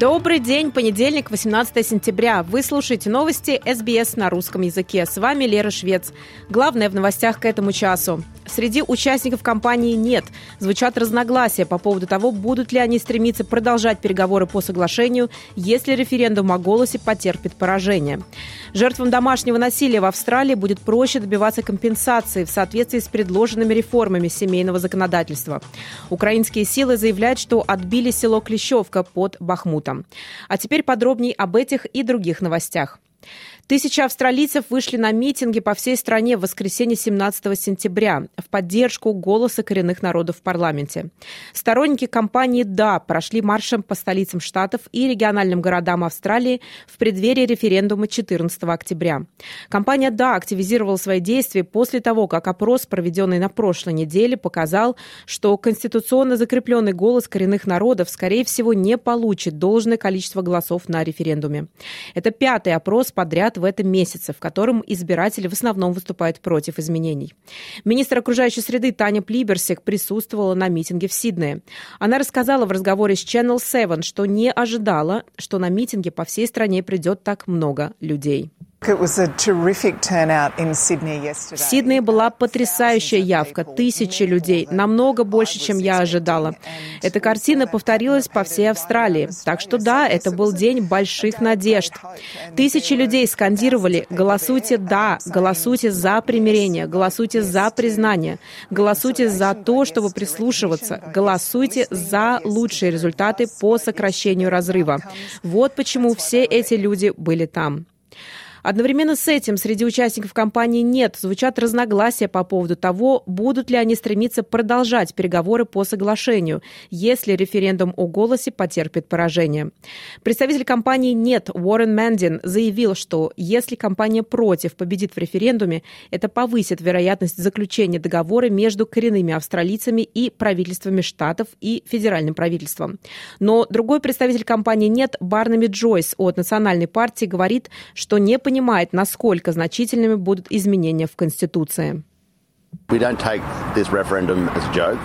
Добрый день, понедельник, 18 сентября. Вы слушаете новости СБС на русском языке. С вами Лера Швец. Главное в новостях к этому часу. Среди участников кампании нет. Звучат разногласия по поводу того, будут ли они стремиться продолжать переговоры по соглашению, если референдум о голосе потерпит поражение. Жертвам домашнего насилия в Австралии будет проще добиваться компенсации в соответствии с предложенными реформами семейного законодательства. Украинские силы заявляют, что отбили село Клещевка под А теперь подробней об этих и других новостях. Тысячи австралийцев вышли на митинги по всей стране в воскресенье 17 сентября в поддержку голоса коренных народов в парламенте. Сторонники кампании «Да» прошли маршем по столицам штатов и региональным городам Австралии в преддверии референдума 14 октября. Компания «Да» активизировала свои действия после того, как опрос, проведенный на прошлой неделе, показал, что конституционно закрепленный голос коренных народов, скорее всего, не получит должное количество голосов на референдуме. Это пятый опрос подряд в этом месяце, в котором избиратели в основном выступают против изменений. Министр окружающей среды Таня Плиберсик присутствовала на митинге в Сиднее. Она рассказала в разговоре с Channel 7, что не ожидала, что на митинге по всей стране придет так много людей. В Сиднее была потрясающая явка, тысячи людей, намного больше, чем я ожидала. Эта картина повторилась по всей Австралии. Так что да, это был день больших надежд. Тысячи людей скандировали «Голосуйте «да», голосуйте за примирение, голосуйте за признание, голосуйте за то, чтобы прислушиваться, голосуйте за лучшие результаты по сокращению разрыва». Вот почему все эти люди были там. Одновременно с этим среди участников кампании нет, звучат разногласия по поводу того, будут ли они стремиться продолжать переговоры по соглашению, если референдум о голосе потерпит поражение. Представитель компании «Нет» Уоррен Мэндин заявил, что если компания «Против» победит в референдуме, это повысит вероятность заключения договора между коренными австралийцами и правительствами штатов и федеральным правительством. Но другой представитель компании «Нет» Барнами Джойс от Национальной партии говорит, что не понимает, понимает, насколько значительными будут изменения в Конституции. We don't take this referendum as a joke.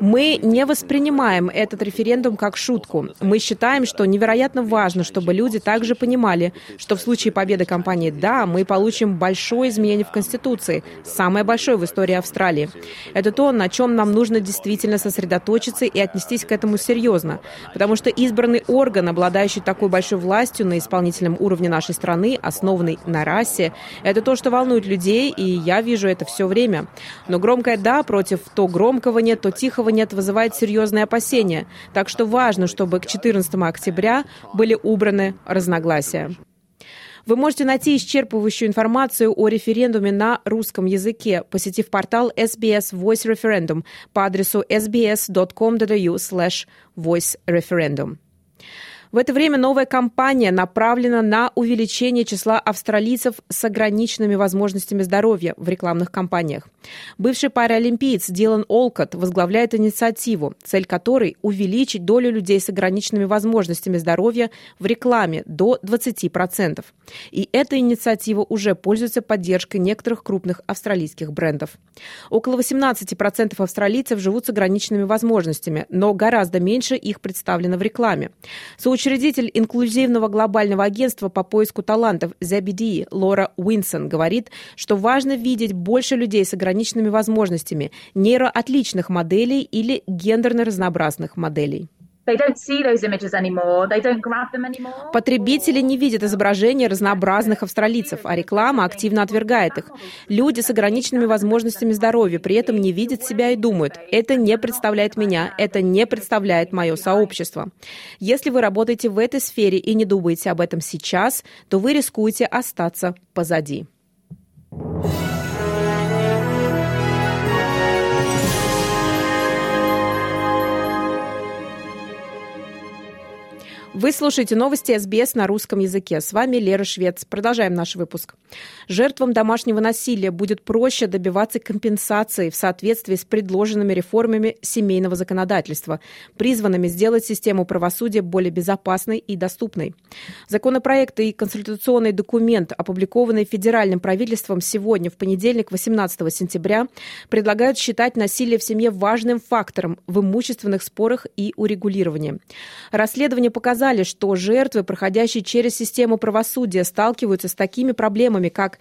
Мы не воспринимаем этот референдум как шутку. Мы считаем, что невероятно важно, чтобы люди также понимали, что в случае победы компании «Да», мы получим большое изменение в Конституции, самое большое в истории Австралии. Это то, на чем нам нужно действительно сосредоточиться и отнестись к этому серьезно, потому что избранный орган, обладающий такой большой властью на исполнительном уровне нашей страны, основанный на расе, это то, что волнует людей, и я вижу это все время. Но громкое «да» против то громкого нет, то тихого Тихого нет вызывает серьезные опасения, так что важно, чтобы к 14 октября были убраны разногласия. Вы можете найти исчерпывающую информацию о референдуме на русском языке, посетив портал SBS Voice Referendum по адресу sbs.com.au slash voice referendum. В это время новая кампания направлена на увеличение числа австралийцев с ограниченными возможностями здоровья в рекламных кампаниях. Бывший паралимпиец Дилан Олкот возглавляет инициативу, цель которой – увеличить долю людей с ограниченными возможностями здоровья в рекламе до 20%. И эта инициатива уже пользуется поддержкой некоторых крупных австралийских брендов. Около 18% австралийцев живут с ограниченными возможностями, но гораздо меньше их представлено в рекламе. Соучредитель инклюзивного глобального агентства по поиску талантов ZBD Лора Уинсон говорит, что важно видеть больше людей с ограниченными возможностями, нейроотличных моделей или гендерно разнообразных моделей. Потребители не видят изображения разнообразных австралийцев, а реклама активно отвергает их. Люди с ограниченными возможностями здоровья при этом не видят себя и думают, это не представляет меня, это не представляет мое сообщество. Если вы работаете в этой сфере и не думаете об этом сейчас, то вы рискуете остаться позади. Вы слушаете новости СБС на русском языке. С вами Лера Швец. Продолжаем наш выпуск. Жертвам домашнего насилия будет проще добиваться компенсации в соответствии с предложенными реформами семейного законодательства, призванными сделать систему правосудия более безопасной и доступной. Законопроекты и консультационный документ, опубликованный федеральным правительством сегодня, в понедельник, 18 сентября, предлагают считать насилие в семье важным фактором в имущественных спорах и урегулировании. Расследование показало, показали, что жертвы, проходящие через систему правосудия, сталкиваются с такими проблемами, как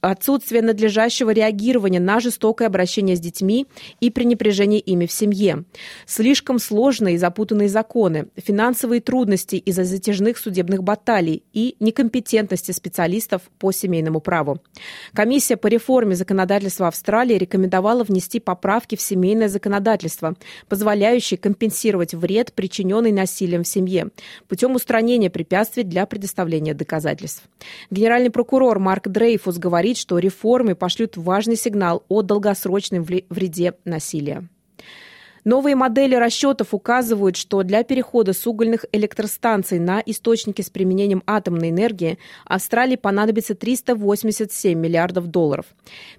отсутствие надлежащего реагирования на жестокое обращение с детьми и пренебрежение ими в семье, слишком сложные и запутанные законы, финансовые трудности из-за затяжных судебных баталий и некомпетентности специалистов по семейному праву. Комиссия по реформе законодательства Австралии рекомендовала внести поправки в семейное законодательство, позволяющие компенсировать вред, причиненный насилием в семье, путем устранения препятствий для предоставления доказательств. Генеральный прокурор Марк Дрейфус говорит, что реформы пошлют важный сигнал о долгосрочном вреде насилия. Новые модели расчетов указывают, что для перехода с угольных электростанций на источники с применением атомной энергии Австралии понадобится 387 миллиардов долларов.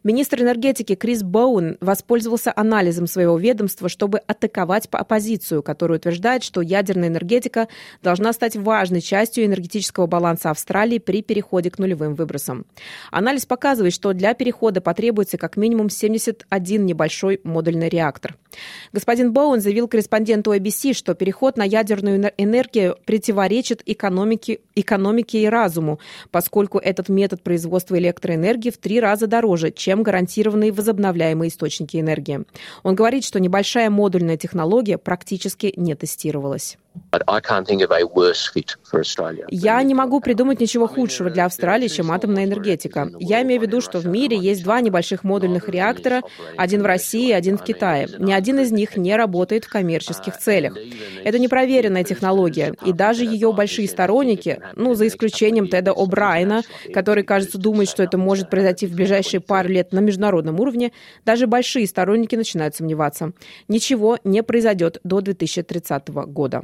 Министр энергетики Крис Боуэн воспользовался анализом своего ведомства, чтобы атаковать оппозицию, которая утверждает, что ядерная энергетика должна стать важной частью энергетического баланса Австралии при переходе к нулевым выбросам. Анализ показывает, что для перехода потребуется как минимум 71 небольшой модульный реактор. Господин Господин Боуэн заявил корреспонденту ABC, что переход на ядерную энергию противоречит экономике, экономике и разуму, поскольку этот метод производства электроэнергии в три раза дороже, чем гарантированные возобновляемые источники энергии. Он говорит, что небольшая модульная технология практически не тестировалась. Я не могу придумать ничего худшего для Австралии, чем атомная энергетика. Я имею в виду, что в мире есть два небольших модульных реактора, один в России и один в Китае. Ни один из них не работает в коммерческих целях. Это непроверенная технология, и даже ее большие сторонники, ну, за исключением Теда О'Брайена, который, кажется, думает, что это может произойти в ближайшие пару лет на международном уровне, даже большие сторонники начинают сомневаться. Ничего не произойдет до 2030 года.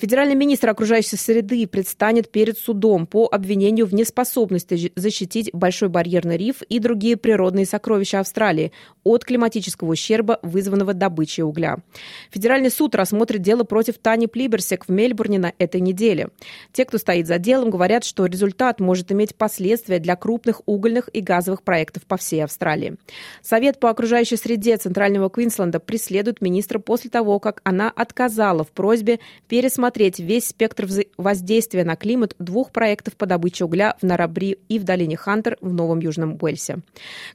Федеральный министр окружающей среды предстанет перед судом по обвинению в неспособности защитить Большой барьерный риф и другие природные сокровища Австралии от климатического ущерба, вызванного добычей угля. Федеральный суд рассмотрит дело против Тани Плиберсек в Мельбурне на этой неделе. Те, кто стоит за делом, говорят, что результат может иметь последствия для крупных угольных и газовых проектов по всей Австралии. Совет по окружающей среде Центрального Квинсленда преследует министра после того, как она отказала в просьбе пересмотреть рассмотреть весь спектр воздействия на климат двух проектов по добыче угля в Нарабри и в долине Хантер в Новом Южном Уэльсе.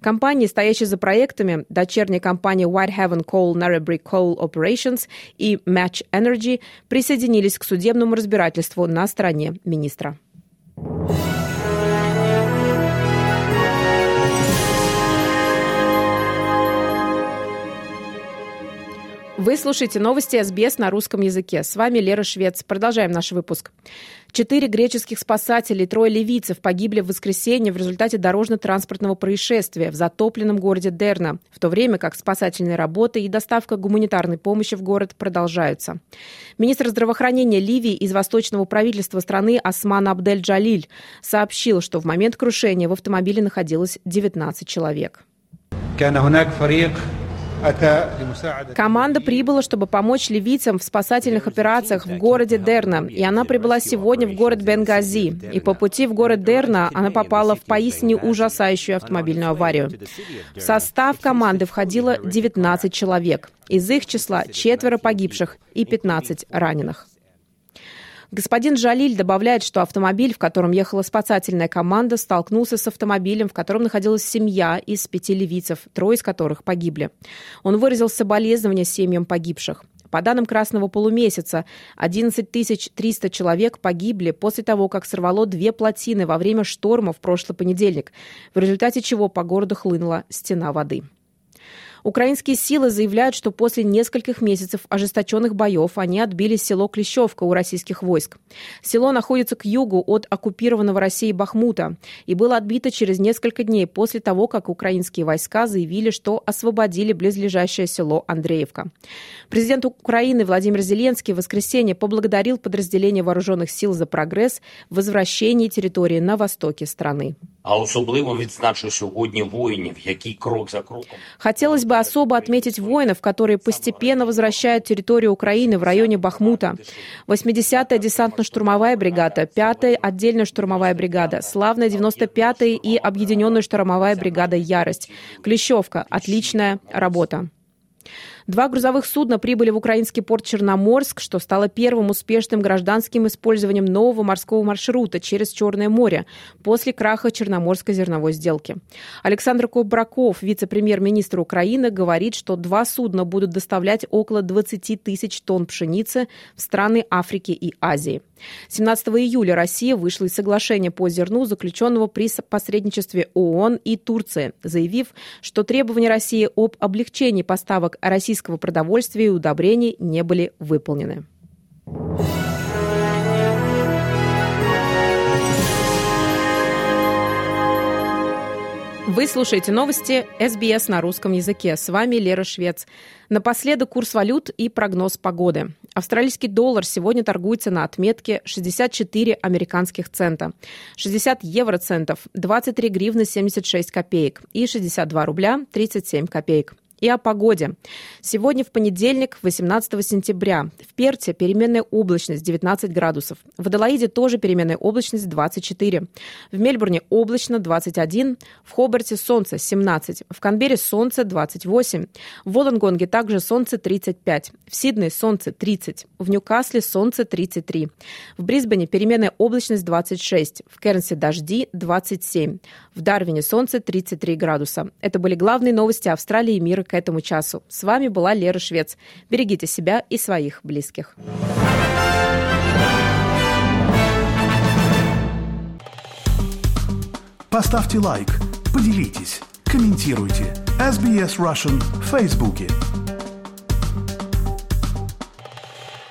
Компании, стоящие за проектами, дочерняя компания Whitehaven Coal Narrabri Coal Operations и Match Energy присоединились к судебному разбирательству на стороне министра. Вы слушаете новости СБС на русском языке. С вами Лера Швец. Продолжаем наш выпуск. Четыре греческих спасателя и трое ливийцев погибли в воскресенье в результате дорожно-транспортного происшествия в затопленном городе Дерна, в то время как спасательные работы и доставка гуманитарной помощи в город продолжаются. Министр здравоохранения Ливии из восточного правительства страны Осман Абдель Джалиль сообщил, что в момент крушения в автомобиле находилось 19 человек. Команда прибыла, чтобы помочь ливийцам в спасательных операциях в городе Дерна, и она прибыла сегодня в город Бенгази. И по пути в город Дерна она попала в поистине ужасающую автомобильную аварию. В состав команды входило 19 человек. Из их числа четверо погибших и 15 раненых. Господин Жалиль добавляет, что автомобиль, в котором ехала спасательная команда, столкнулся с автомобилем, в котором находилась семья из пяти ливийцев, трое из которых погибли. Он выразил соболезнования семьям погибших. По данным Красного полумесяца, 11 300 человек погибли после того, как сорвало две плотины во время шторма в прошлый понедельник, в результате чего по городу хлынула стена воды. Украинские силы заявляют, что после нескольких месяцев ожесточенных боев они отбили село Клещевка у российских войск. Село находится к югу от оккупированного Россией Бахмута и было отбито через несколько дней после того, как украинские войска заявили, что освободили близлежащее село Андреевка. Президент Украины Владимир Зеленский в воскресенье поблагодарил подразделение вооруженных сил за прогресс в возвращении территории на востоке страны. А особливо відзначу сьогодні воїнів, які крок за кроком. Хотелось бы особо отметить воинов, которые постепенно возвращают территорию Украины в районе Бахмута. 80-я десантно-штурмовая бригада, 5-я отдельная штурмовая бригада, славная 95-я и объединенная штурмовая бригада «Ярость». Клещевка. Отличная работа. Два грузовых судна прибыли в украинский порт Черноморск, что стало первым успешным гражданским использованием нового морского маршрута через Черное море после краха Черноморской зерновой сделки. Александр Кубраков, вице-премьер-министр Украины, говорит, что два судна будут доставлять около 20 тысяч тонн пшеницы в страны Африки и Азии. 17 июля Россия вышла из соглашения по зерну, заключенного при посредничестве ООН и Турции, заявив, что требования России об облегчении поставок российского продовольствия и удобрений не были выполнены. Вы слушаете новости СБС на русском языке. С вами Лера Швец. Напоследок курс валют и прогноз погоды. Австралийский доллар сегодня торгуется на отметке 64 американских цента, 60 евроцентов, 23 гривны 76 копеек и 62 рубля 37 копеек. И о погоде. Сегодня в понедельник, 18 сентября, в Перте переменная облачность 19 градусов. В Адалаиде тоже переменная облачность 24. В Мельбурне облачно 21. В Хобарте солнце 17. В Канбере солнце 28. В Волонгонге также солнце 35. В Сиднее солнце 30. В Ньюкасле солнце 33. В Брисбене переменная облачность 26. В Кернсе дожди 27. В Дарвине солнце 33 градуса. Это были главные новости Австралии и мира к этому часу. С вами была Лера Швец. Берегите себя и своих близких. Поставьте лайк, поделитесь, комментируйте. SBS Russian в Фейсбуке.